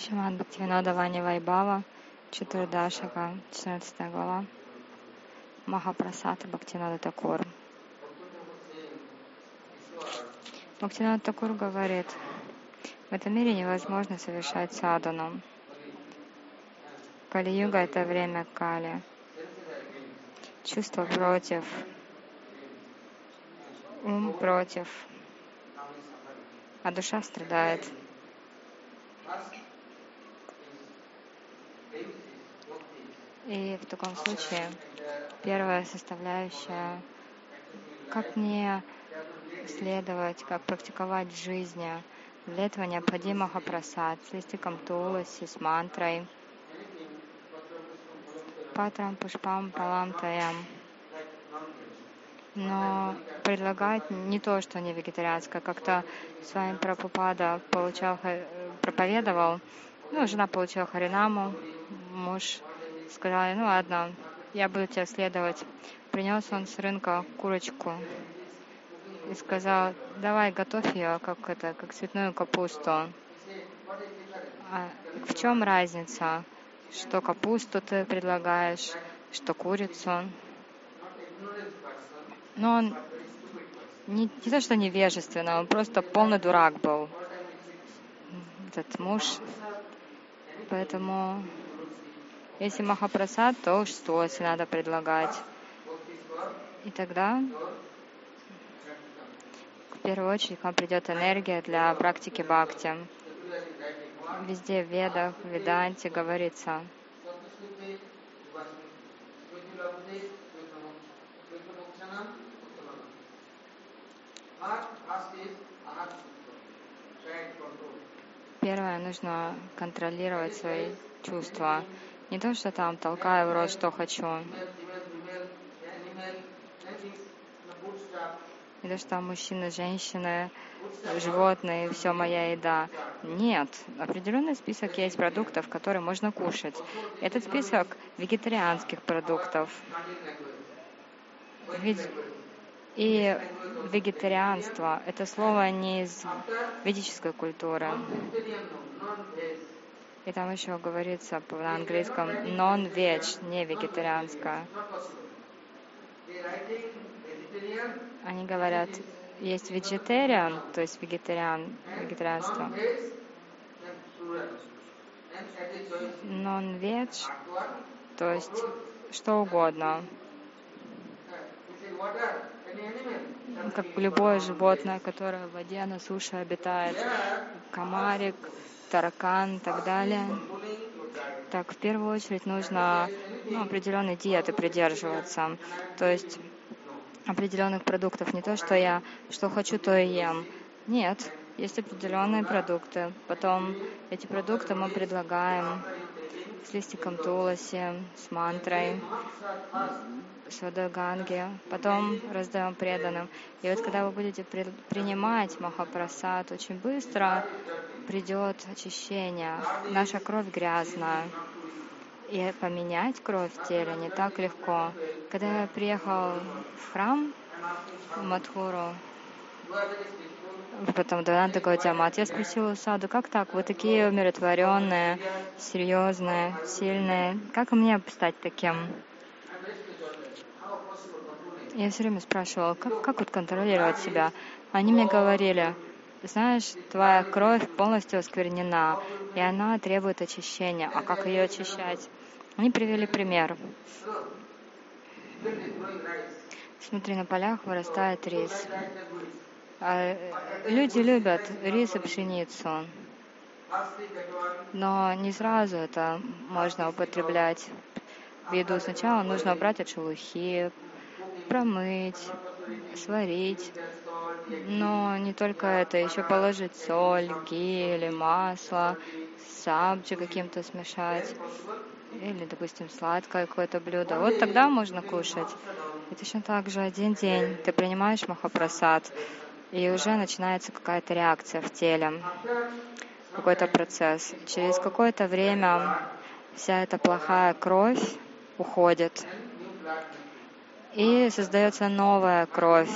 Шиман Бхактивинода Вани Вайбава, Чатурдашика, 14 глава, Махапрасад Бхактивинода Такур. Бхактивинода Такур говорит, в этом мире невозможно совершать садану. Кали-юга — это время Кали. Чувство против, ум против, а душа страдает. И в таком случае первая составляющая, как мне следовать, как практиковать в жизни. Для этого необходим махапрасад с листиком туласи, с мантрой, патрам, пушпам, палам, таям. Но предлагать не то, что не вегетарианское. Как-то с вами Прабхупада получал, проповедовал, ну, жена получила харинаму, муж сказали, ну ладно, я буду тебя следовать. Принес он с рынка курочку и сказал, давай готовь ее, как это, как цветную капусту. А в чем разница, что капусту ты предлагаешь, что курицу? Но он не, не то, что невежественно, он просто полный дурак был, этот муж. Поэтому если Махапрасад, то уж стоси надо предлагать. И тогда в первую очередь к вам придет энергия для практики бхакти. Везде в Ведах, в Веданте говорится, Первое, нужно контролировать свои чувства. Не то, что там толкаю в рот, что хочу. Не то, что там мужчины, женщины, животные, все моя еда. Нет, определенный список есть продуктов, которые можно кушать. Этот список вегетарианских продуктов. Ведь и вегетарианство — это слово не из ведической культуры. И там еще говорится на английском non-veg, не вегетарианское. Они говорят, есть vegetarian, то есть вегетариан, вегетарианство. Non-veg, то есть что угодно. Как любое животное, которое в воде, на суше обитает. Комарик, таракан и так далее. Так, в первую очередь нужно ну, определенной диеты придерживаться. То есть определенных продуктов. Не то, что я что хочу, то и ем. Нет, есть определенные продукты. Потом эти продукты мы предлагаем с листиком туласи, с мантрой, с водой ганги. Потом раздаем преданным. И вот когда вы будете при, принимать Махапрасад, очень быстро придет очищение. Наша кровь грязная. И поменять кровь в теле не так легко. Когда я приехал в храм в Мадхуру, потом Дананда Гаудиамат, я спросила Саду, как так, вы такие умиротворенные, серьезные, сильные, как мне стать таким? Я все время спрашивала, как, как вот контролировать себя? Они мне говорили, знаешь, твоя кровь полностью осквернена, и она требует очищения. А как ее очищать? Они привели пример. Смотри, на полях вырастает рис. А люди любят рис и пшеницу, но не сразу это можно употреблять в еду. Сначала нужно убрать от шелухи, промыть, сварить. Но не только это, еще положить соль, или масло, сабджи каким-то смешать. Или, допустим, сладкое какое-то блюдо. Вот тогда можно кушать. И точно так же один день ты принимаешь махапрасад, и уже начинается какая-то реакция в теле, какой-то процесс. Через какое-то время вся эта плохая кровь уходит, и создается новая кровь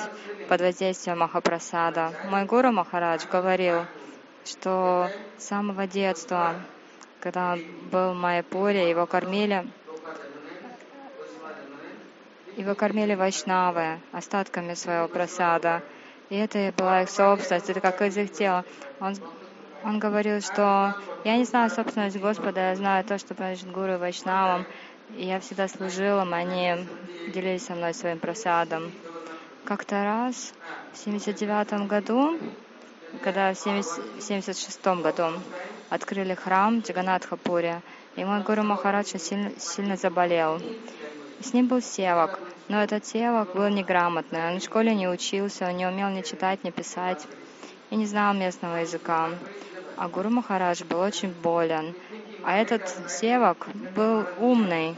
под воздействием Махапрасада. Мой гуру Махарадж говорил, что с самого детства, когда он был в Майяпуре, его кормили его кормили вайшнавы остатками своего просада. И это была их собственность, это как из их тела. Он, он говорил, что я не знаю собственность Господа, я знаю то, что принадлежит Гуру Вайшнавам. Я всегда служил им, они делились со мной своим просадом. Как-то раз в 79 году, когда в 76 году открыли храм Джаганатхапуре, и мой Гуру Махараджа сильно, сильно заболел. С ним был севак, но этот севак был неграмотный. Он в школе не учился, он не умел ни читать, ни писать и не знал местного языка. А Гуру Махарадж был очень болен. А этот севак был умный.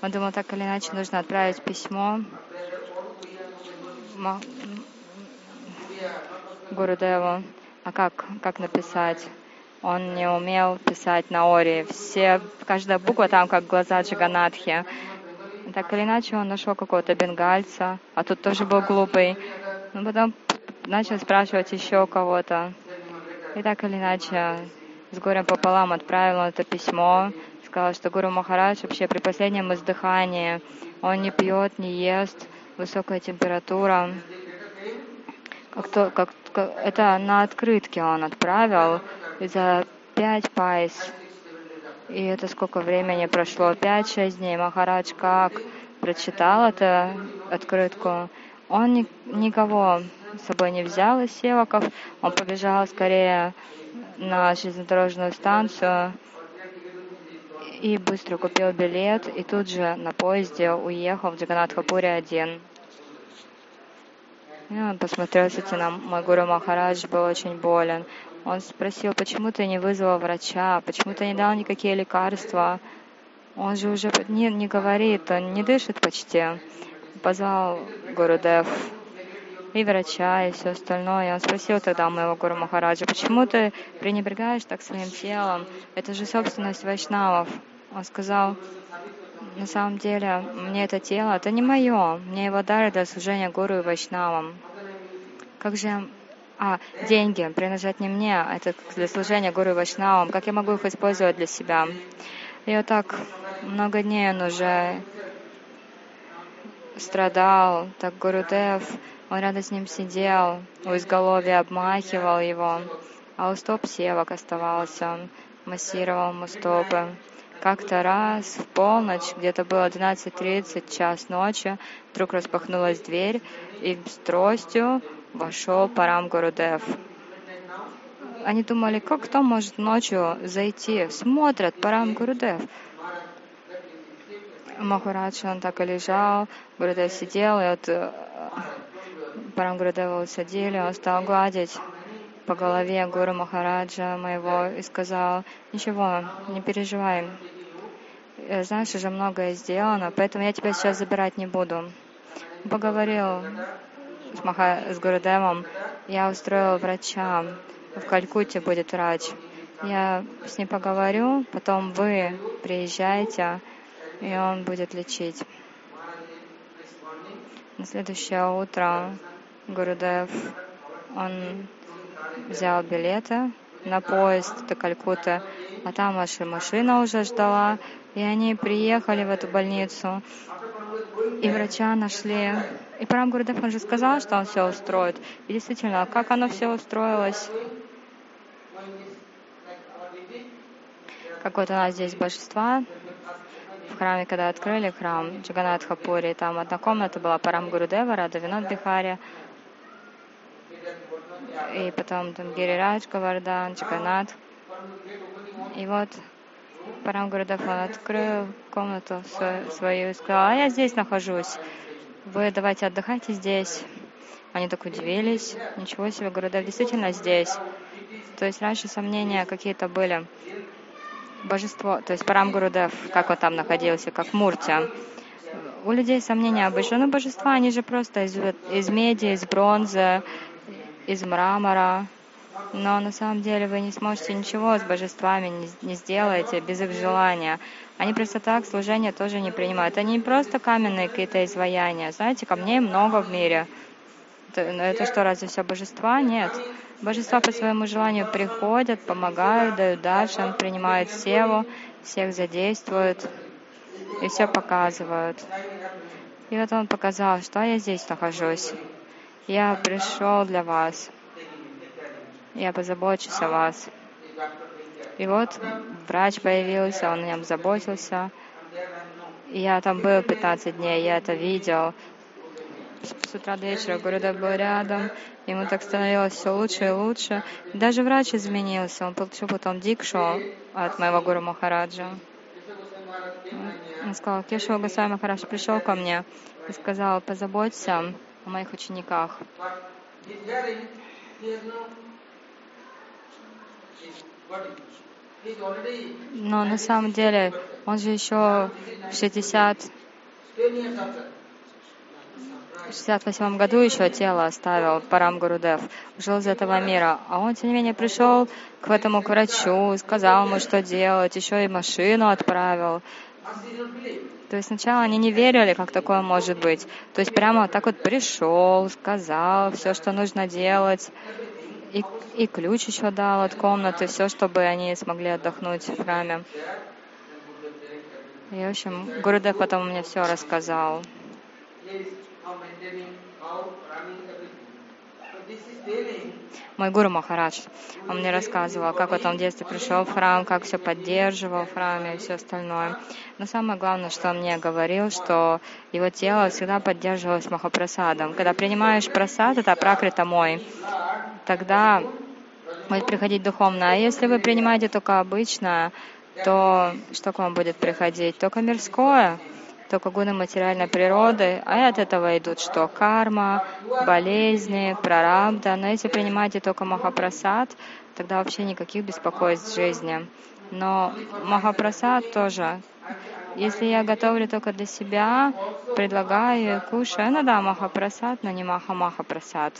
Он думал, так или иначе нужно отправить письмо Гурудеву. А как, как написать? Он не умел писать на Ори. Все, каждая буква там как глаза Джаганатхи. Так или иначе он нашел какого-то бенгальца, а тут тоже был глупый. Ну, потом начал спрашивать еще кого-то. И так или иначе с горем пополам отправил он это письмо. Сказал, что Гуру Махарадж вообще при последнем издыхании он не пьет, не ест, высокая температура. Как то, как, как, это на открытке он отправил за пять пайс. И это сколько времени прошло? Пять-шесть дней. Махарадж как прочитал эту открытку, он ни, никого с собой не взял из севаков, он побежал скорее на железнодорожную станцию и быстро купил билет, и тут же на поезде уехал в Джаганатхапуре один. И он посмотрел на мой гуру Махарадж был очень болен. Он спросил, почему ты не вызвал врача, почему ты не дал никакие лекарства. Он же уже не, не говорит, он не дышит почти. Позвал Гурудев и врача, и все остальное. И он спросил тогда моего Гуру Махараджа, почему ты пренебрегаешь так своим телом? Это же собственность вайшнавов. Он сказал, на самом деле, мне это тело, это не мое. Мне его дали для служения Гуру и Вайшнавам. Как же а, деньги принадлежат не мне, а это для служения Гуру Вашнавам. Как я могу их использовать для себя? И вот так много дней он уже страдал, так Гурудев, он рядом с ним сидел, у изголовья обмахивал его, а у стоп севок оставался, массировал ему стопы. Как-то раз в полночь, где-то было 12.30, час ночи, вдруг распахнулась дверь, и с тростью вошел Парам Гурудев. Они думали, как кто может ночью зайти? Смотрят, Парам Гурудев. Махарадж, он так и лежал, Гурудев сидел, и вот э, Парам Гурудева усадили, он стал гладить по голове Гуру Махараджа моего и сказал, ничего, не переживай, э, знаешь, уже многое сделано, поэтому я тебя сейчас забирать не буду. Поговорил с, Маха, с Гурудевом, я устроил врача, в Калькутте будет врач. Я с ним поговорю, потом вы приезжаете, и он будет лечить. На следующее утро Гурудев, он взял билеты на поезд до Калькутты, а там ваша машина уже ждала, и они приехали в эту больницу, и врача нашли. И Парам Гурдев, он же сказал, что он все устроит. И действительно, как оно все устроилось? Как вот у нас здесь божества, в храме, когда открыли храм Джаганат Хапури, там одна комната была Парам Гурудева, Рада Винод Бихари, и потом там Гирирадж, Гавардан, Джаганат. И вот Парам Гурудев, он открыл комнату свою и сказал, а я здесь нахожусь, вы давайте отдыхайте здесь. Они так удивились, ничего себе, Гурудев действительно здесь. То есть раньше сомнения какие-то были. Божество, то есть Парам Гурудев, как он там находился, как Муртя. У людей сомнения обычно, но божества, они же просто из, из меди, из бронзы, из мрамора. Но на самом деле вы не сможете ничего с божествами не, не сделаете без их желания. Они просто так служение тоже не принимают. Они не просто каменные какие-то изваяния. Знаете, камней много в мире. Это, это что, разве все божества? Нет. Божества по своему желанию приходят, помогают, дают дальше, он принимает севу, всех задействует и все показывают. И вот он показал, что я здесь нахожусь. Я пришел для вас. Я позабочусь о вас. И вот врач появился, он о нем заботился. Я там был 15 дней, я это видел. С утра до вечера Гурудев был рядом, ему так становилось все лучше и лучше. Даже врач изменился, он получил потом дикшу от моего Гуру Махараджа. Он сказал, Кешава Госвами Махарадж пришел ко мне и сказал, позаботься о моих учениках. Но на самом деле он же еще в 60 в 68 году еще тело оставил Парам Гурудев, ушел из этого мира. А он, тем не менее, пришел к этому к врачу, сказал ему, что делать, еще и машину отправил. То есть сначала они не верили, как такое может быть. То есть прямо так вот пришел, сказал все, что нужно делать. И, и ключ еще дал от комнаты, все, чтобы они смогли отдохнуть в храме. И, в общем, Гурудев потом мне все рассказал. Мой гуру Махарадж, он мне рассказывал, как вот он в детстве пришел в храм, как все поддерживал в храме и все остальное. Но самое главное, что он мне говорил, что его тело всегда поддерживалось Махапрасадом. Когда принимаешь просад, это пракрита мой, тогда будет приходить духовно. А если вы принимаете только обычное, то что к вам будет приходить? Только мирское только гуны материальной природы, а от этого идут что? Карма, болезни, прарабда. Но если принимаете только Махапрасад, тогда вообще никаких беспокойств в жизни. Но Махапрасад тоже. Если я готовлю только для себя, предлагаю кушаю, ну да, Махапрасад, но не Маха-Маха-Прасад.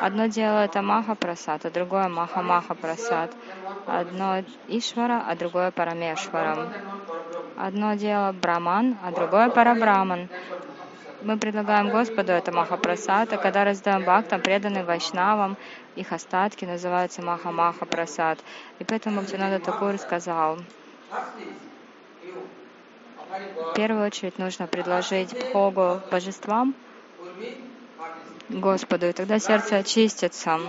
Одно дело это Маха-Прасад, а другое Маха-Маха-Прасад. Одно Ишвара, а другое Парамешварам. Одно дело Браман, а другое Парабраман. Мы предлагаем Господу это Махапрасад, а когда раздаем бхактам, преданным вайшнавам, их остатки называются Маха-Маха Прасад. И поэтому Бхактинада Такур сказал, в первую очередь нужно предложить Богу божествам, Господу, и тогда сердце очистится,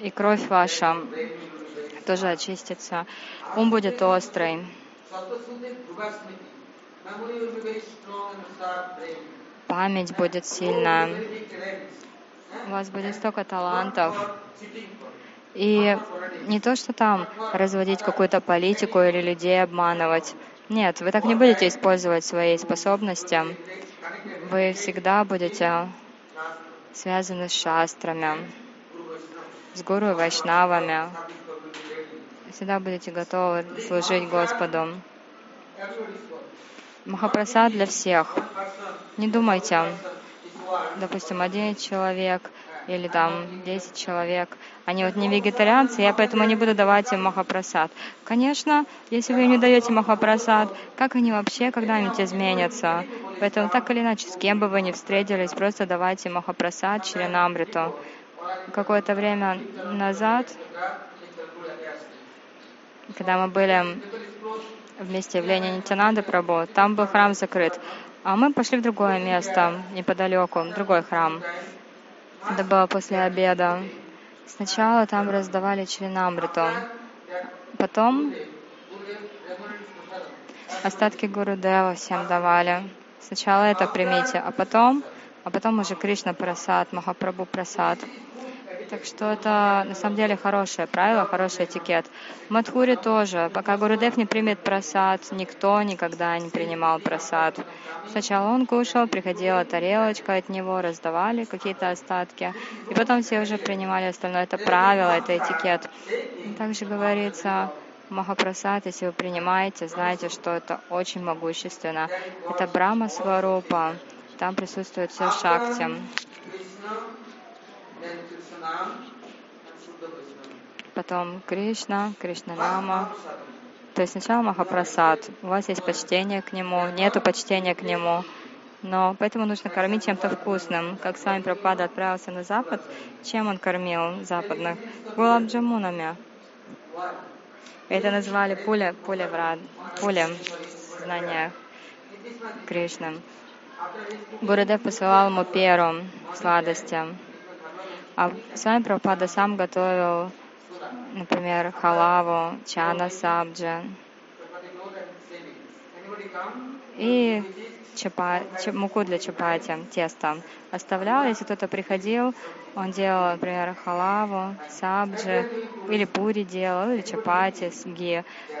и кровь ваша тоже очистится, ум будет острый. Память будет сильная. У вас будет столько талантов. И не то, что там разводить какую-то политику или людей обманывать. Нет, вы так не будете использовать свои способности. Вы всегда будете связаны с шастрами. с гуру и вайшнавами. Всегда будете готовы служить Господу. Махапрасад для всех. Не думайте, допустим, один человек или там 10 человек, они вот не вегетарианцы, я поэтому не буду давать им махапрасад. Конечно, если вы им не даете махапрасад, как они вообще когда-нибудь изменятся? Поэтому так или иначе, с кем бы вы ни встретились, просто давайте махапрасад Шринамриту. Какое-то время назад, когда мы были вместе в Лене Нитянанды Прабу, там был храм закрыт. А мы пошли в другое место, неподалеку, другой храм. Это было после обеда. Сначала там раздавали членамриту. Потом остатки Гурудева всем давали. Сначала это примите, а потом, а потом уже Кришна Прасад, Махапрабху Прасад. Так что это на самом деле хорошее правило, хороший этикет. В Мадхуре тоже. Пока Гурудев не примет просад, никто никогда не принимал просад. Сначала он кушал, приходила тарелочка от него, раздавали какие-то остатки, и потом все уже принимали остальное. Это правило, это этикет. Также говорится, Махапрасад, если вы принимаете, знайте, что это очень могущественно. Это Брахма Сварупа. Там присутствует все шакти. Потом Кришна, Кришна Нама. То есть сначала Махапрасад. У вас есть почтение к нему, нету почтения к нему. Но поэтому нужно кормить чем-то вкусным. Как с вами Пропада отправился на Запад, чем он кормил западных? Гулабджамунами. Это назвали пуля, пуля врат, пуля знания Кришны. Гурудев посылал ему перу сладости. А с Прабхупада сам готовил, например, халаву, чана сабджа и чапа, муку для чапати, тесто. Оставлял, если кто-то приходил, он делал, например, халаву, сабджи, или пури делал, или чапати с.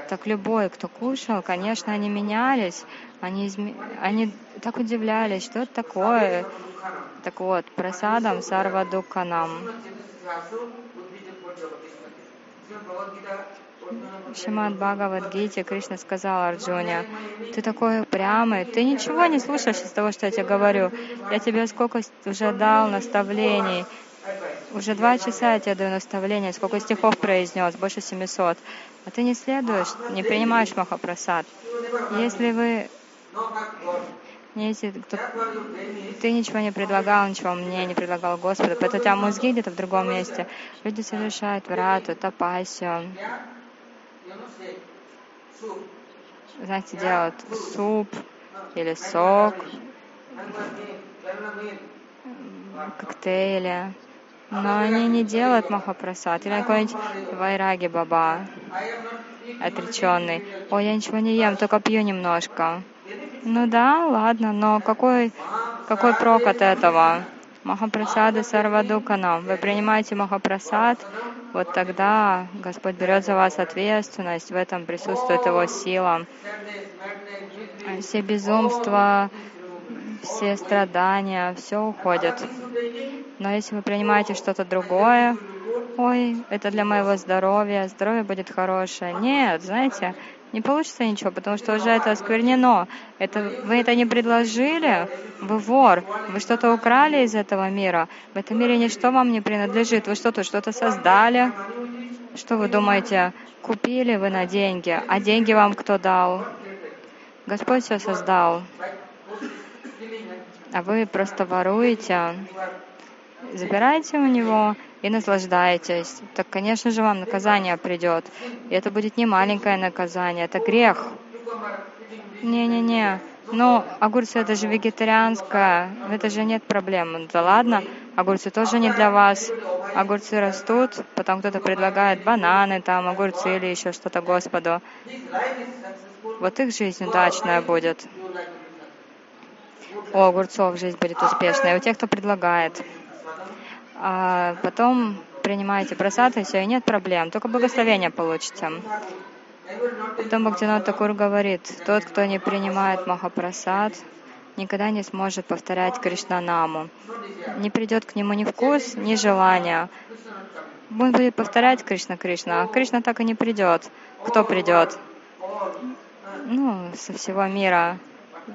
Так любой, кто кушал, конечно, они менялись, они, изме... они так удивлялись, что это такое. Так вот, просадом сарвадуканам. Шимад Бхагавадгите Кришна сказал Арджуне, ты такой упрямый, ты ничего не слушаешь из того, что я тебе говорю. Я тебе сколько уже дал наставлений. Уже два часа я тебе даю наставления, сколько стихов произнес, больше 700. А ты не следуешь, не принимаешь Махапрасад. Если вы если кто, ты ничего не предлагал, ничего мне не предлагал Господу, поэтому у тебя мозги где-то в другом месте. Люди совершают врату, тапасию. Знаете, делают суп или сок, коктейли. Но они не делают махапрасад. Или какой-нибудь вайраги баба, отреченный. Ой, я ничего не ем, только пью немножко. Ну да, ладно, но какой, какой прок от этого? Махапрасады сарвадуканам. Вы принимаете Махапрасад, вот тогда Господь берет за вас ответственность, в этом присутствует Его сила. Все безумства, все страдания, все уходит. Но если вы принимаете что-то другое, ой, это для моего здоровья, здоровье будет хорошее. Нет, знаете, не получится ничего, потому что уже это осквернено. Это, вы это не предложили, вы вор, вы что-то украли из этого мира. В этом мире ничто вам не принадлежит. Вы что-то что-то создали. Что вы думаете, купили вы на деньги, а деньги вам кто дал? Господь все создал. А вы просто воруете, забираете у него и наслаждаетесь, так, конечно же, вам наказание придет. И это будет не маленькое наказание, это грех. Не-не-не. Ну, огурцы это же вегетарианское, это же нет проблем. Да ладно, огурцы тоже не для вас. Огурцы растут, потом кто-то предлагает бананы, там, огурцы или еще что-то Господу. Вот их жизнь удачная будет. У огурцов жизнь будет успешная, у тех, кто предлагает а потом принимаете просад, и все, и нет проблем, только благословение получите. Потом Бхактинат Такур говорит, тот, кто не принимает Махапрасад, никогда не сможет повторять Кришнанаму. Не придет к нему ни вкус, ни желание. Он будет повторять Кришна, Кришна, а Кришна так и не придет. Кто придет? Ну, со всего мира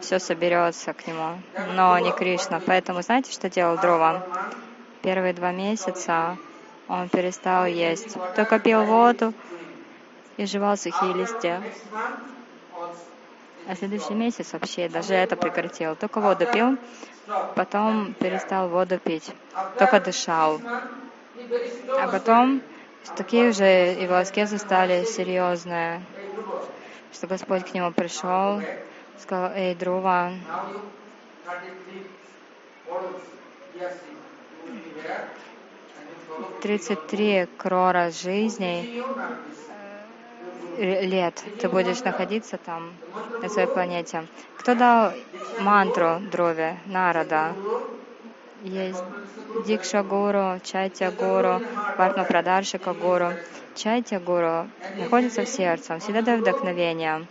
все соберется к нему, но не Кришна. Поэтому знаете, что делал Дрова? Первые два месяца он перестал есть, только пил воду и жевал сухие листья. А следующий месяц вообще даже это прекратил. Только воду пил, потом перестал воду пить, только дышал. А потом такие уже и аскезы стали серьезные, что Господь к нему пришел, сказал, эй, Друва, 33 крора жизней э, лет ты будешь находиться там, на своей планете. Кто дал мантру Дрове, Нарада? Есть Дикша Гуру, Чайтя Гуру, Варна Прадаршика Гуру. Чайтя Гуру находится в сердце, всегда дает вдохновение.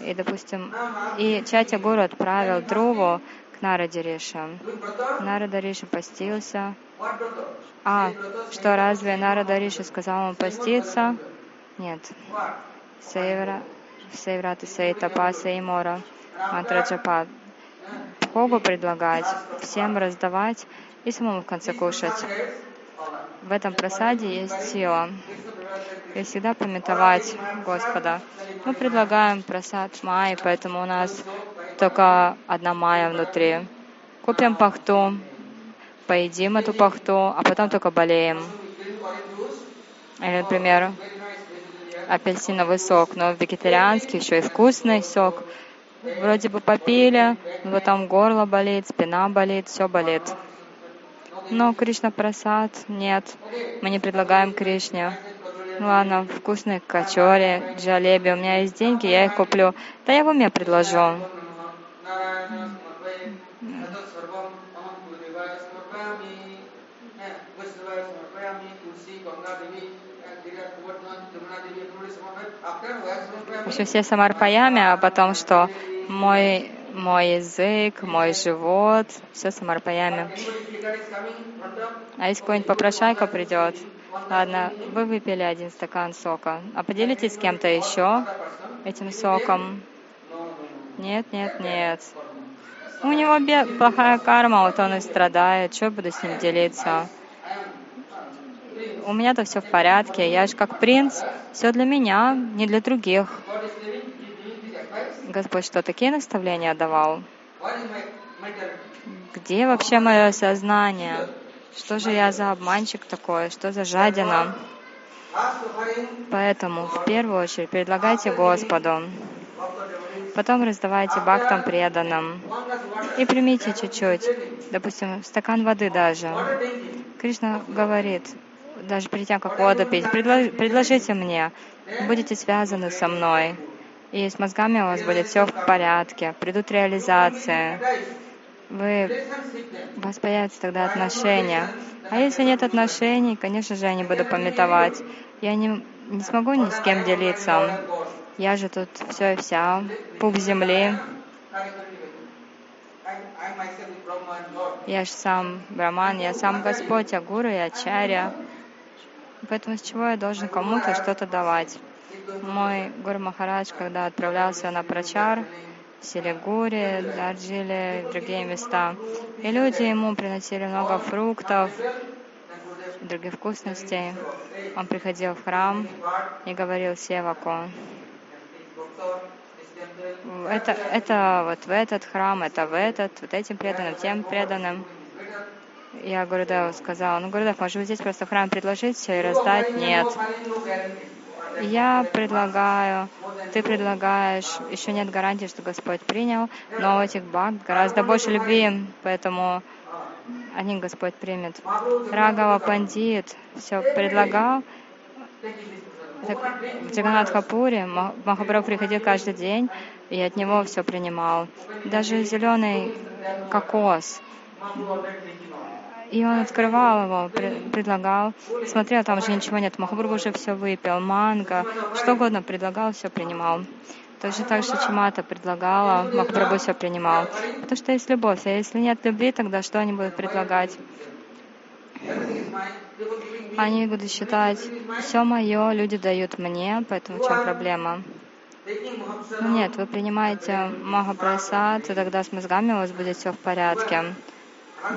И, допустим, и Чайтя Гуру отправил Друву к Нараде Риши. Нарада Риши постился. А, что разве Нарада Риши сказал ему поститься? Нет. Сейвра, Сейврата Сейтапа Сеймора, Мантра Джапа. Богу предлагать, всем раздавать и самому в конце кушать. В этом просаде есть сила. И всегда пометовать Господа. Мы предлагаем просад Майи, поэтому у нас только одна Майя внутри. Купим пахту, поедим эту пахту, а потом только болеем. Или, например, апельсиновый сок, но вегетарианский, еще и вкусный сок. Вроде бы попили, но потом горло болит, спина болит, все болит. Но Кришна просад нет. Мы не предлагаем Кришне. Ладно, вкусные качори, джалеби, у меня есть деньги, я их куплю. Да я в уме предложу. Еще все самарпаями, а потом что? Мой мой язык, мой живот, все самарпаями. А если какой-нибудь попрошайка придет, ладно, вы выпили один стакан сока, а поделитесь с кем-то еще этим соком. Нет, нет, нет. У него плохая карма, вот он и страдает, что я буду с ним делиться? У меня-то все в порядке, я же как принц, все для меня, не для других. Господь что, такие наставления давал? Где вообще мое сознание? Что же я за обманщик такой? Что за жадина? Поэтому в первую очередь предлагайте Господу, потом раздавайте бхактам преданным и примите чуть-чуть, допустим, стакан воды даже. Кришна говорит, даже перед тем, как воду пить, предложите мне, будете связаны со мной и с мозгами у вас будет все в порядке, придут реализации, вы, у вас появятся тогда отношения. А если нет отношений, конечно же, я не буду пометовать. Я не, не смогу ни с кем делиться. Я же тут все и вся, пуп земли. Я же сам Браман, я сам Господь, а Гуру и Ачарья. Поэтому с чего я должен кому-то что-то давать? Мой Гуру Махарадж, когда отправлялся на прачар в Силигури, Дарджиле другие места, и люди ему приносили много фруктов, других вкусностей. Он приходил в храм и говорил Севаку, это, это вот в этот храм, это в этот, вот этим преданным, тем преданным. Я Гурудеву сказала, ну, Гурудев, может быть, здесь просто храм предложить все и раздать? Нет. Я предлагаю, ты предлагаешь, еще нет гарантии, что Господь принял, но у этих бхакт гораздо больше любви, поэтому они Господь примет. Рагава Пандит все предлагал, в Джаганатхапуре Махапрабху приходил каждый день и от него все принимал. Даже зеленый кокос и он открывал его, предлагал, смотрел, там же ничего нет. Махапрабху уже все выпил, манго, что угодно предлагал, все принимал. Точно так же Чимата предлагала, Махапрабху все принимал. Потому что есть любовь, а если нет любви, тогда что они будут предлагать? Они будут считать, все мое, люди дают мне, поэтому в чем проблема? Нет, вы принимаете Махапрасад, и тогда с мозгами у вас будет все в порядке.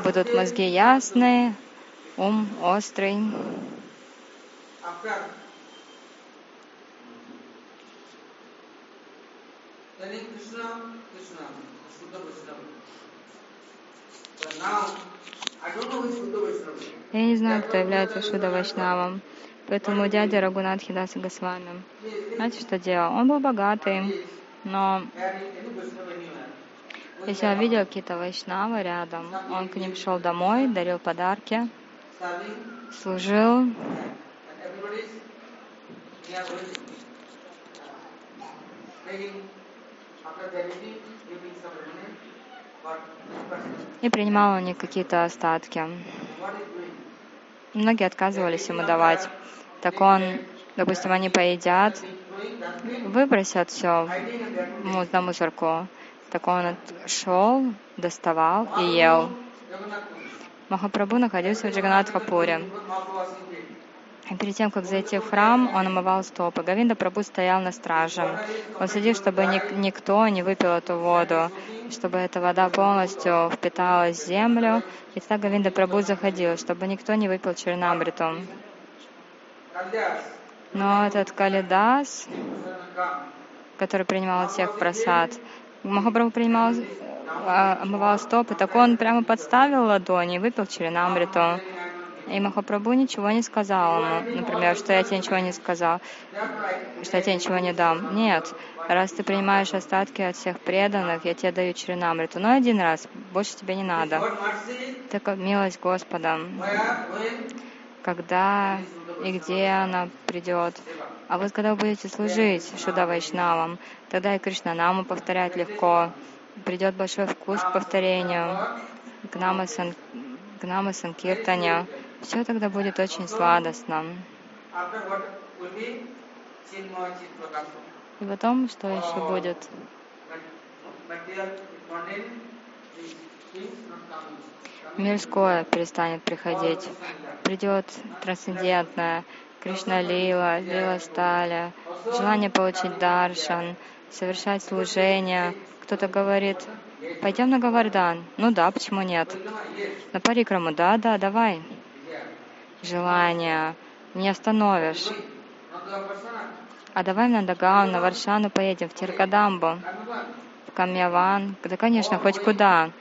Будут мозги ясные, ум острый. Я не знаю, кто является Шуда Вайшнавом. Поэтому дядя Рагунат Хидаса Госвами, знаете, что делал? Он был богатый, но если он видел какие-то вайшнавы рядом, он к ним шел домой, дарил подарки, служил. И принимал у них какие-то остатки. Многие отказывались ему давать. Так он, допустим, они поедят, выбросят все на мусорку. Так он шел, доставал и ел. Махапрабху находился в Джаганатхапуре. И перед тем, как зайти в храм, он омывал стопы. Гавинда Прабhu стоял на страже. Он следил, чтобы никто не выпил эту воду, чтобы эта вода полностью впиталась в землю. И тогда Гавинда Прабhu заходил, чтобы никто не выпил чернамриту. Но этот Калидас, который принимал всех просад, Махапрабху принимал, а, омывал стопы, так он прямо подставил ладони и выпил черенамриту. И Махапрабху ничего не сказал ему, например, что я тебе ничего не сказал, что я тебе ничего не дам. Нет, раз ты принимаешь остатки от всех преданных, я тебе даю черенамриту. Но один раз, больше тебе не надо. Так милость Господа. Когда и где она придет. А вот когда вы будете служить Шуда Вайшнавам, тогда и Кришна Наму повторять легко. Придет большой вкус к повторению, к Нама, сан, к Нама Санкиртане. Все тогда будет очень сладостно. И потом, что еще будет? Мирское перестанет приходить придет трансцендентное, Кришна Лила, Лила Сталя, желание получить даршан, совершать служение. Кто-то говорит, пойдем на Гавардан. Ну да, почему нет? На Парикраму, да, да, давай. Желание, не остановишь. А давай на Дагау, на Варшану поедем, в Тиркадамбу, в Камьяван, да, конечно, хоть куда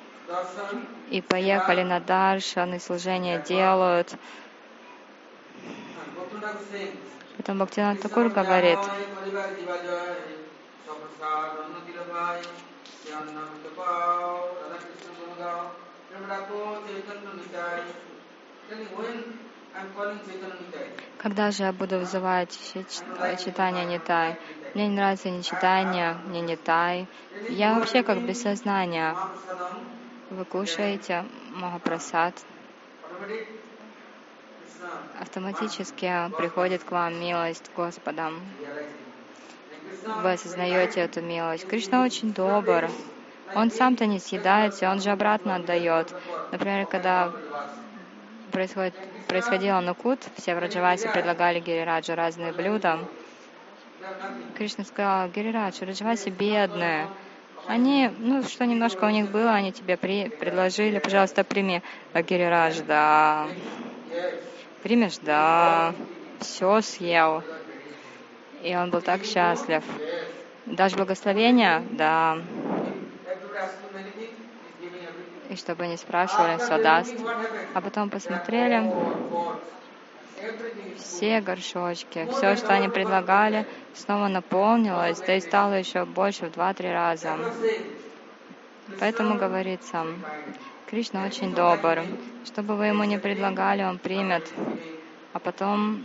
и поехали на даршан, и служение делают. Потом Бхактинат Такур говорит, когда же я буду вызывать читание Нитай? Мне не нравится ни читание, ни Нитай. Я вообще как без сознания вы кушаете Махапрасад, автоматически приходит к вам милость Господа. Вы осознаете эту милость. Кришна очень добр. Он сам-то не съедается, он же обратно отдает. Например, когда происходит, происходило нукут, все в Раджавасе предлагали Гирираджу разные блюда. Кришна сказал, Гирирадж, Раджаваси бедные, они, ну, что немножко у них было, они тебе при, предложили, пожалуйста, прими. А Гирирадж, да. Примешь? Да. Все съел. И он был так счастлив. Дашь благословение? Да. И чтобы не спрашивали, все даст. А потом посмотрели, все горшочки, все, что они предлагали, снова наполнилось, да и стало еще больше в два-три раза. Поэтому говорится, Кришна очень добр. Что бы вы ему не предлагали, он примет. А потом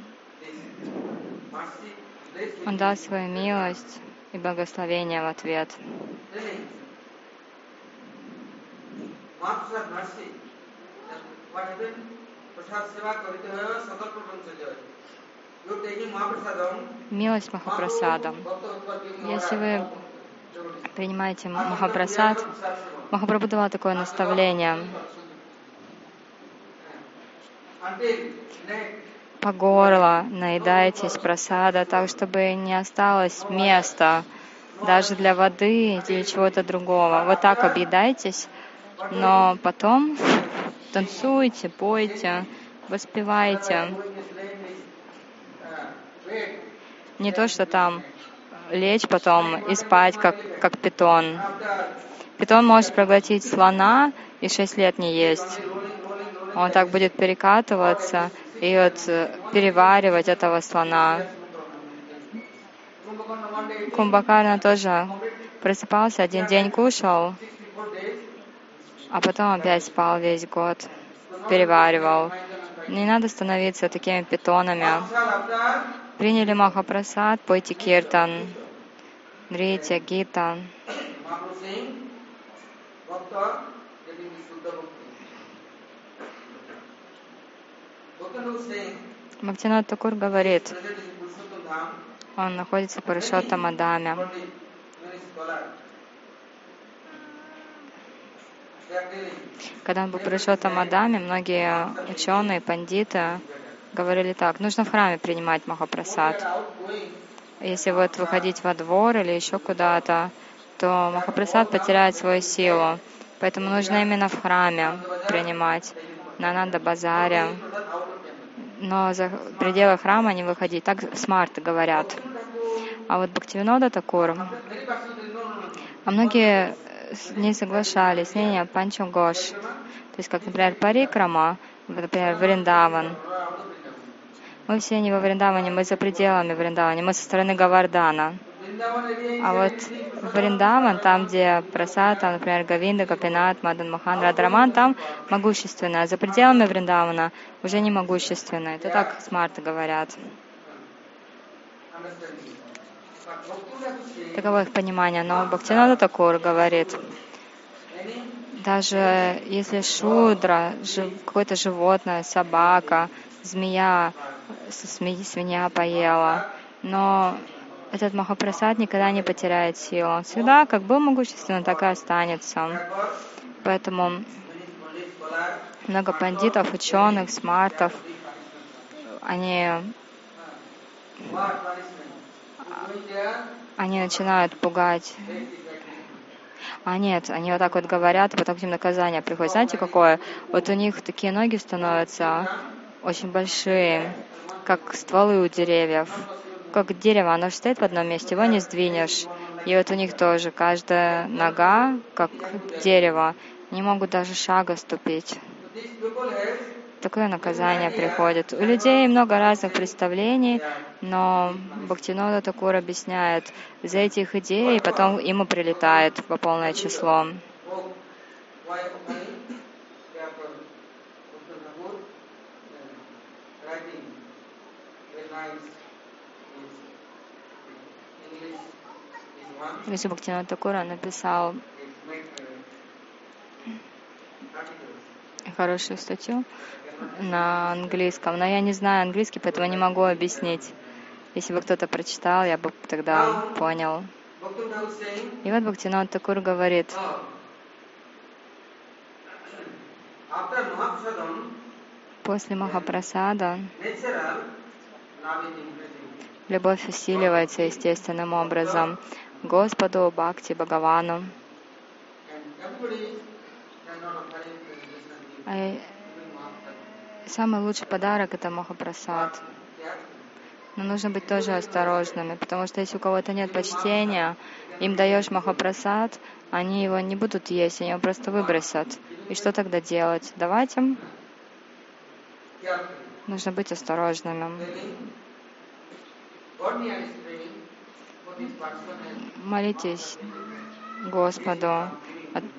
он даст свою милость и благословение в ответ. What happened? Милость Махапрасада. Если вы принимаете Махапрасад, Махапрабху давал такое наставление. по горло наедайтесь просада, так, чтобы не осталось места даже для воды или чего-то другого. Вот так объедайтесь, но потом танцуйте, пойте, воспевайте. Не то, что там лечь потом и спать, как, как питон. Питон может проглотить слона и шесть лет не есть. Он так будет перекатываться и вот переваривать этого слона. Кумбакарна тоже просыпался, один день кушал, а потом опять спал весь год, переваривал. Не надо становиться такими питонами. Приняли Махапрасад, пойте киртан, Нритя, Гита. Бхактинат Такур говорит, он находится в Парашотам Адаме. Когда он был в Парашотам Адаме, многие ученые, пандиты говорили так, нужно в храме принимать Махапрасад. Если вот выходить во двор или еще куда-то, то Махапрасад потеряет свою силу. Поэтому нужно именно в храме принимать, на Нанда базаре. Но за пределы храма не выходить. Так смарты говорят. А вот Бхактивинода Такур, а многие не соглашались. Не, не, Панчугош. То есть, как, например, Парикрама, например, Вриндаван. Мы все не во Вриндаване, мы за пределами Вриндавана, мы со стороны Гавардана. А вот Вриндаван, там, где Прасад, там, например, Гавинда, Капинат, Мадан Махан, Радраман, там могущественно, а за пределами Вриндавана уже не могущественно. Это так смарты говорят. Таково их понимание. Но Бхактинада Такур говорит, даже если шудра, какое-то животное, собака, змея, свинья поела, но этот Махапрасад никогда не потеряет силу. Он всегда как был могущественным, так и останется. Поэтому много пандитов, ученых, смартов, они, они начинают пугать. А нет, они вот так вот говорят, и потом к ним наказание приходит. Знаете, какое? Вот у них такие ноги становятся очень большие, как стволы у деревьев как дерево, оно же стоит в одном месте, его не сдвинешь. И вот у них тоже каждая нога, как дерево, не могут даже шага ступить. Такое наказание приходит. У людей много разных представлений, но Бхактинода Такур объясняет, за этих идей потом ему прилетает по полное число. Виши Бхактинат Такура написал хорошую статью на английском, но я не знаю английский, поэтому не могу объяснить. Если бы кто-то прочитал, я бы тогда понял. И вот Бхактинат Такур говорит, после Махапрасада любовь усиливается естественным образом. Господу, Бхакти, Бхагавану. Самый лучший подарок — это Махапрасад. Но нужно быть тоже осторожными, потому что если у кого-то нет почтения, им даешь Махапрасад, они его не будут есть, они его просто выбросят. И что тогда делать? Давать им? Нужно быть осторожными молитесь Господу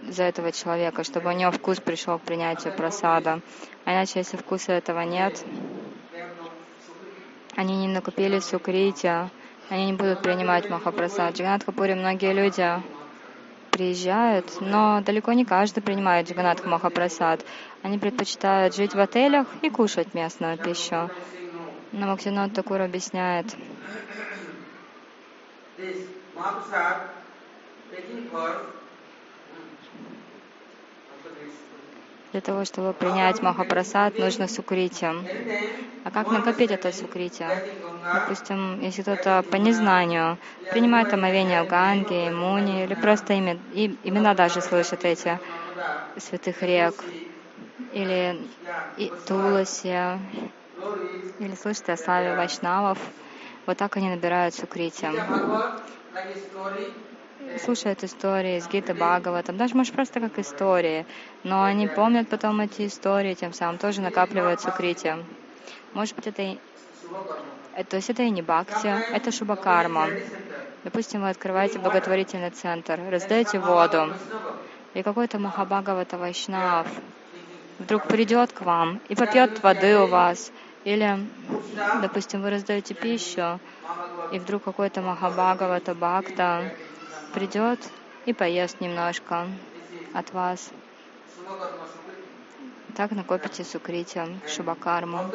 за этого человека, чтобы у него вкус пришел к принятию просада. А иначе, если вкуса этого нет, они не накупили сукрити, они не будут принимать Махапрасад. В Джаганатхапуре многие люди приезжают, но далеко не каждый принимает Джаганатха Махапрасад. Они предпочитают жить в отелях и кушать местную пищу. Но Мактинат Такур объясняет, Для того, чтобы принять Махапрасад, нужно сукрити. А как накопить это сукрити? Допустим, если кто-то по незнанию принимает омовение в Ганге, Муни, или просто имя, и, имена даже слышит эти святых рек, или и Туласи, или слышат о славе Вайшнавов, вот так они набирают сукрити слушают истории из Гита Бхагаватам, даже, может, просто как истории, но они помнят потом эти истории, тем самым тоже накапливают сукрити. Может быть, это и... Э, то есть это и не бхакти, это шубакарма. Допустим, вы открываете благотворительный центр, раздаете воду, и какой-то Махабхагавата Вайшнав вдруг придет к вам и попьет воды у вас, или, допустим, вы раздаете пищу, и вдруг какой-то Махабхагавата Бхакта придет и поест немножко от вас. Так накопите сукрити, шубакарму.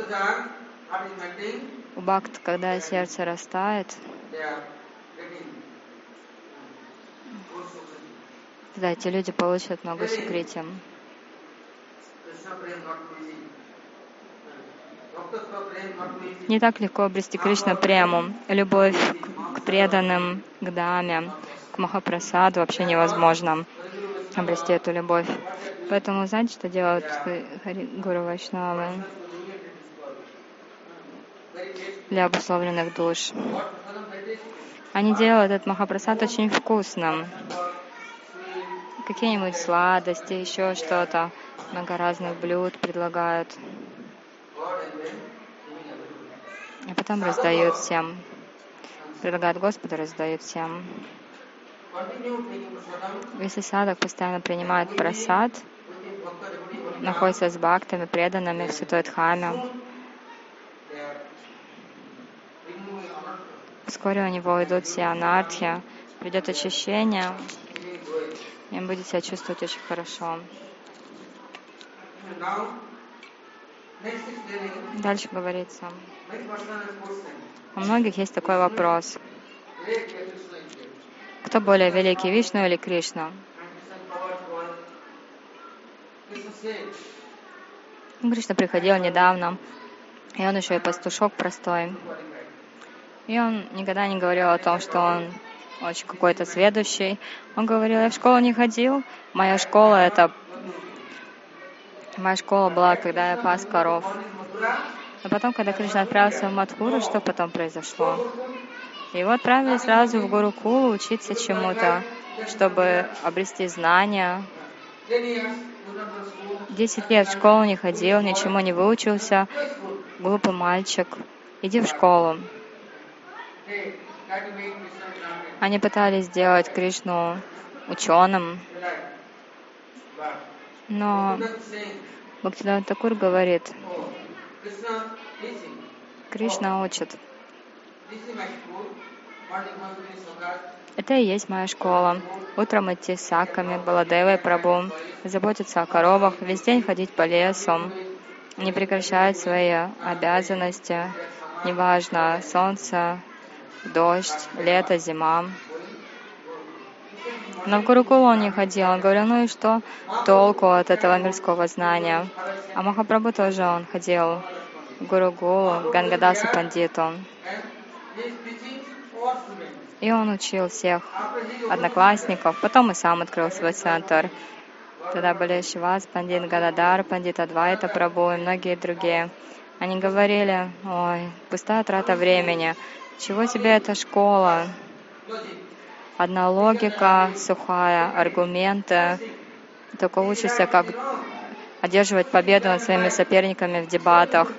У бхакт, когда сердце растает, тогда эти люди получат много сукрити. Не так легко обрести Кришна прему, любовь к преданным, к даме, Махапрасаду вообще невозможно обрести эту любовь. Поэтому знаете, что делают Гуру Вайшнавы для обусловленных душ? Они делают этот Махапрасад очень вкусным. Какие-нибудь сладости, еще что-то. Много разных блюд предлагают. А потом раздают всем. Предлагают Господу, раздают всем. Если садок постоянно принимает просад, находится с бхактами, преданными в Святой Дхаме, вскоре у него уйдут все анархи, придет очищение, и он будет себя чувствовать очень хорошо. Дальше говорится. У многих есть такой вопрос. Кто более великий, Вишну или Кришна? Кришна приходил недавно, и он еще и пастушок простой. И он никогда не говорил о том, что он очень какой-то сведущий. Он говорил, я в школу не ходил, моя школа это... Моя школа была, когда я пас коров. А потом, когда Кришна отправился в Мадхуру, что потом произошло? Его отправили сразу в Гурукулу учиться чему-то, чтобы обрести знания. Десять лет в школу не ходил, ничему не выучился. Глупый мальчик. Иди в школу. Они пытались сделать Кришну ученым, но Бхактивinoda Такур говорит, Кришна учит. Это и есть моя школа. Утром идти с саками, Баладевой Прабу, заботиться о коровах, весь день ходить по лесу, не прекращать свои обязанности, неважно, солнце, дождь, лето, зима. Но в Гурукулу он не ходил. Он говорил, ну и что толку от этого мирского знания? А Махапрабху тоже он ходил в Гурукулу, Гангадасу Пандиту. И он учил всех одноклассников. Потом и сам открыл свой центр. Тогда были Шивас, Пандит Гададар, Пандит Адвайта Прабу и многие другие. Они говорили, ой, пустая трата времени. Чего тебе эта школа? Одна логика сухая, аргументы. Только учишься, как одерживать победу над своими соперниками в дебатах.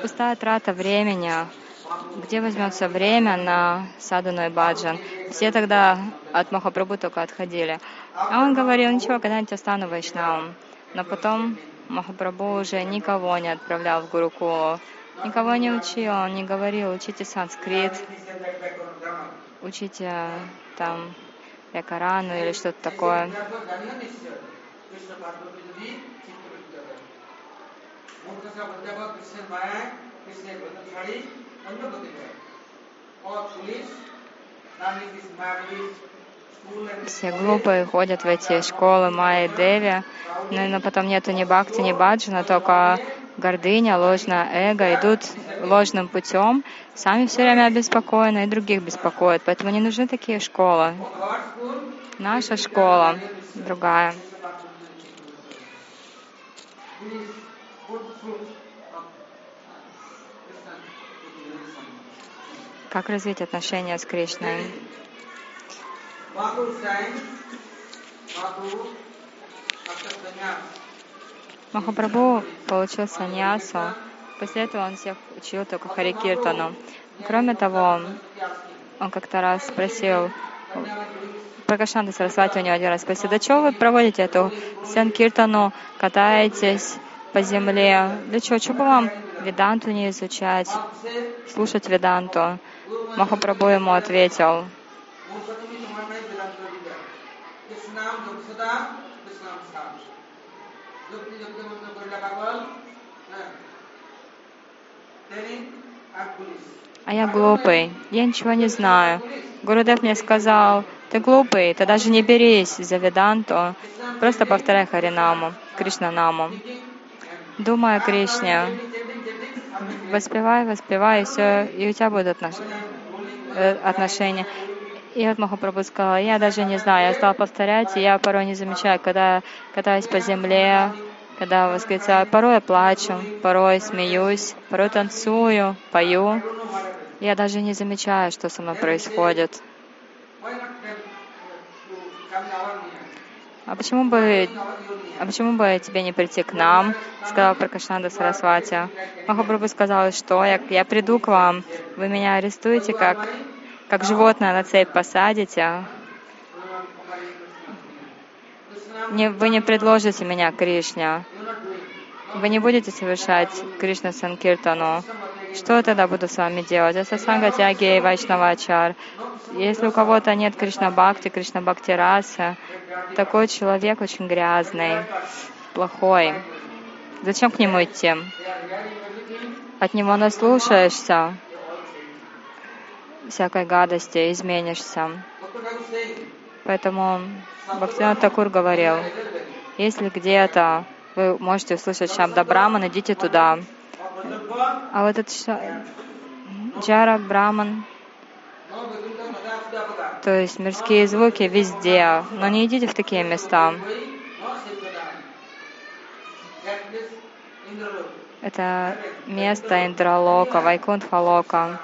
Пустая трата времени где возьмется время на садану и баджан. Все тогда от Махапрабху только отходили. А он говорил, ничего, когда-нибудь остану вайшнавом. Но потом Махапрабху уже никого не отправлял в Гурукулу, никого не учил, он не говорил, учите санскрит, учите там Якарану или что-то такое. Все глупые ходят в эти школы Майи Деви, но, но потом нету ни бхакти, ни баджана, только гордыня, ложное эго идут ложным путем, сами все время обеспокоены и других беспокоят. Поэтому не нужны такие школы. Наша школа другая. Как развить отношения с Кришной? Махапрабху получил саньясу. После этого он всех учил только Хари Киртану. Кроме того, он как-то раз спросил, Пракашанда Сарасвати у него один раз спросил, да чего вы проводите эту Санкиртану, катаетесь по земле? Для чего? Чего бы вам Веданту не изучать, слушать Веданту? Махапрабху ему ответил, а я глупый, я ничего не знаю. Гурудев мне сказал, ты глупый, ты даже не берись за Веданту, просто повторяй Харинаму, Кришнанаму. Думай о Кришне, воспевай, воспевай, и все, и у тебя будут отнош... Отношения. И вот Махапрабху сказал, я даже не знаю, я стал повторять, и я порой не замечаю, когда катаюсь по земле, когда восклицаю, порой я плачу, порой смеюсь, порой танцую, пою. Я даже не замечаю, что со мной происходит. А почему бы, а почему бы тебе не прийти к нам, сказал Пракашнанда Сарасвати. Махапрабху сказал, что я, я приду к вам, вы меня арестуете, как, как животное на цепь посадите. Не, вы не предложите меня Кришне. Вы не будете совершать Кришна Санкиртану. Что я тогда буду с вами делать? Это санга тяги и вайшнавачар. Если у кого-то нет Кришна Бхакти, Кришна Бхакти расы, такой человек очень грязный, плохой. Зачем к нему идти? От него наслушаешься всякой гадости, изменишься. Поэтому Бхактинат Такур говорил, если где-то вы можете услышать Шабда Браман, идите туда. А вот этот Джара Браман, то есть мирские звуки везде, но не идите в такие места. Это место Индралока, Вайкунтхалока.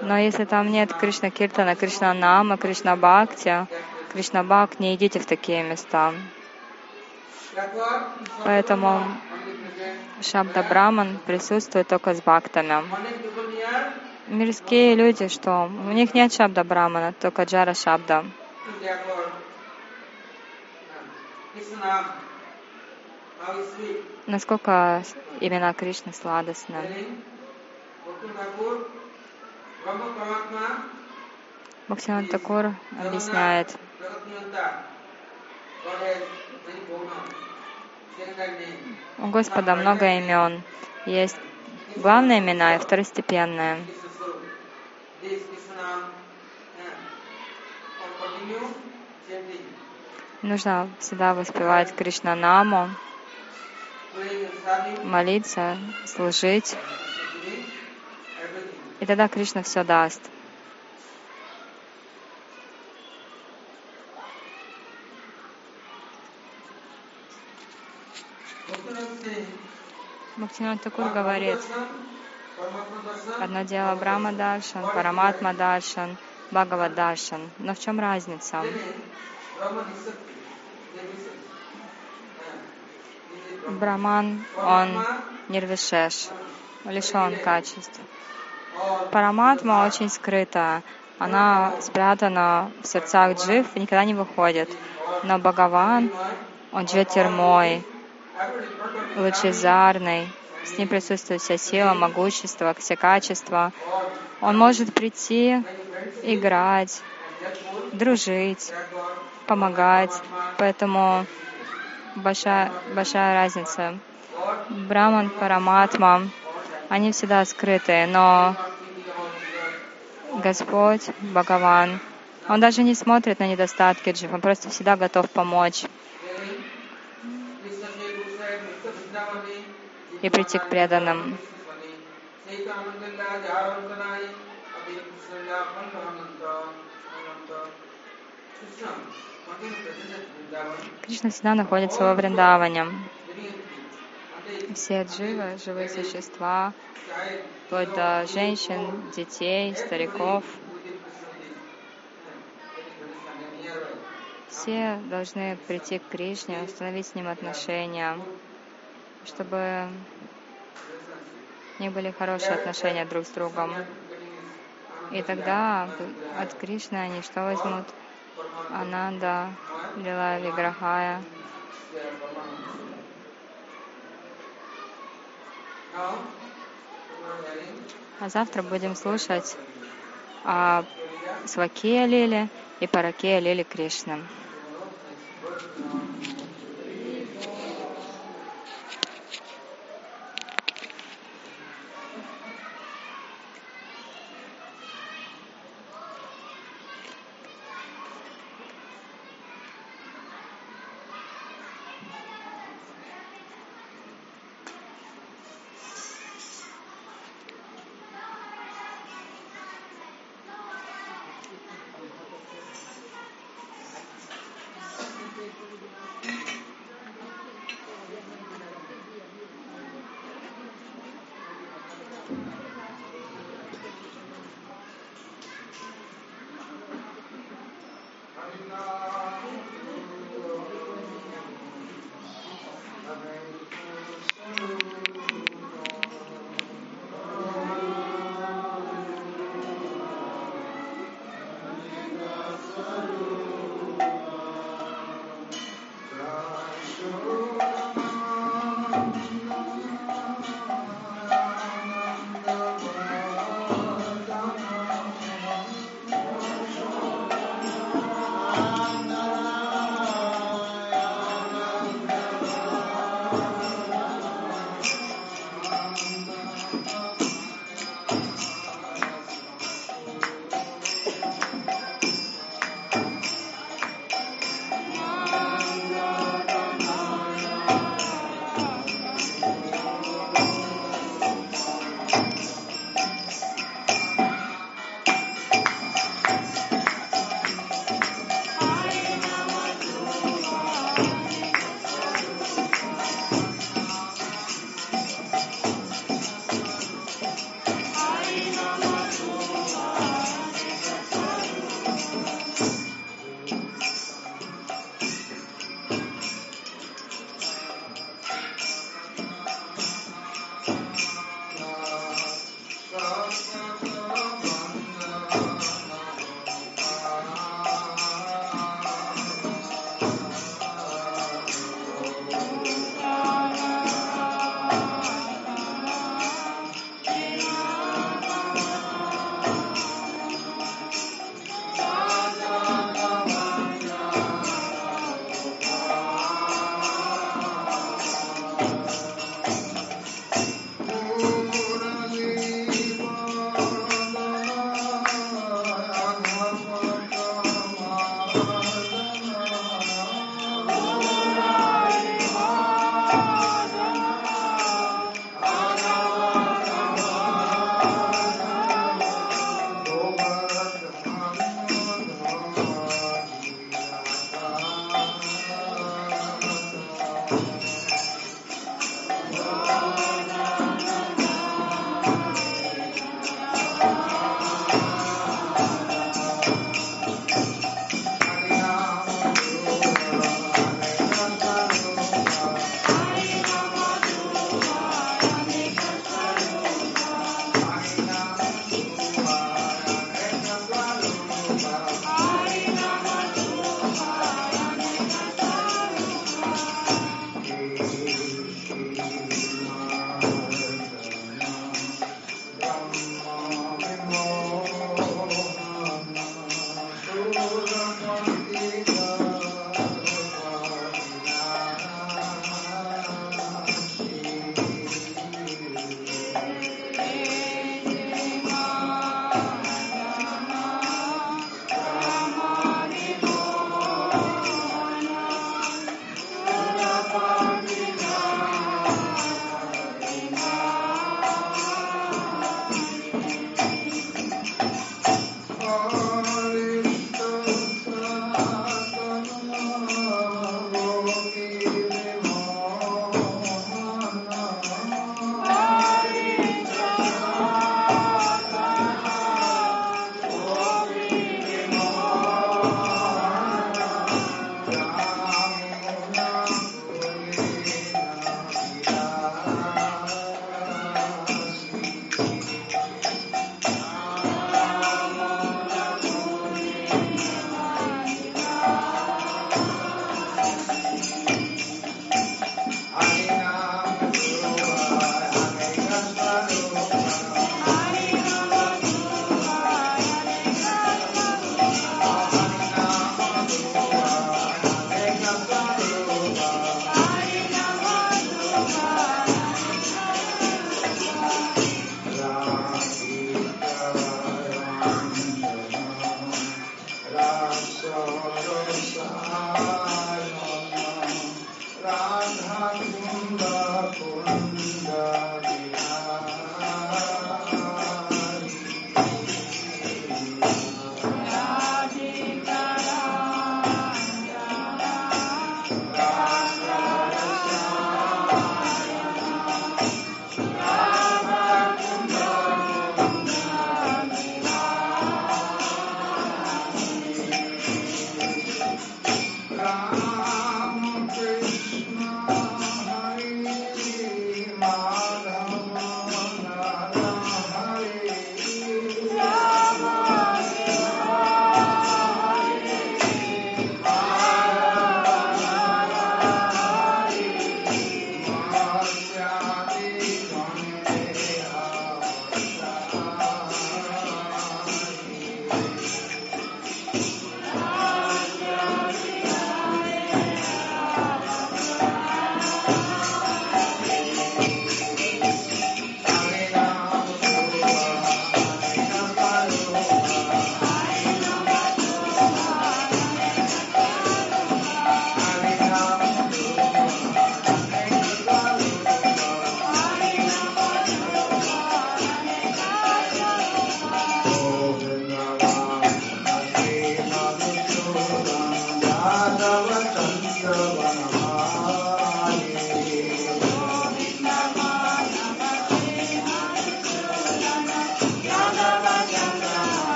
Но если там нет Кришна Киртана, Кришна Нама, Кришна Бхакти, Кришна Бхак, не идите в такие места. Поэтому Шабда Браман присутствует только с бхактами мирские люди, что у них нет шабда брамана, только джара шабда. Насколько имена Кришны сладостны. Бхактиван Такур объясняет, у Господа много имен. Есть главные имена и второстепенные. Нужно всегда воспевать Кришнанаму, молиться, служить. И тогда Кришна все даст. Бхактинат Такур говорит, одно дело Брахма Даршан, Параматма Даршан, Бхагавад Даршан. Но в чем разница? Браман, он нирвишеш, лишен качеств. Параматма очень скрыта, она спрятана в сердцах джив и никогда не выходит. Но Бхагаван, он джетирмой, лучезарный, с ним присутствует вся сила, могущество, все качества. Он может прийти, играть, дружить, помогать. Поэтому большая, большая разница. Браман, Параматма, они всегда скрыты, но Господь, Бхагаван, Он даже не смотрит на недостатки джив, он просто всегда готов помочь и прийти к преданным. Кришна всегда находится во Вриндаване. Все дживы, живые существа, вплоть до женщин, детей, стариков, все должны прийти к Кришне, установить с ним отношения, чтобы у них были хорошие отношения друг с другом. И тогда от Кришны они что возьмут? Ананда, Лила Виграхая. А завтра будем слушать о Свакея Лиле и Паракея Лили Кришны.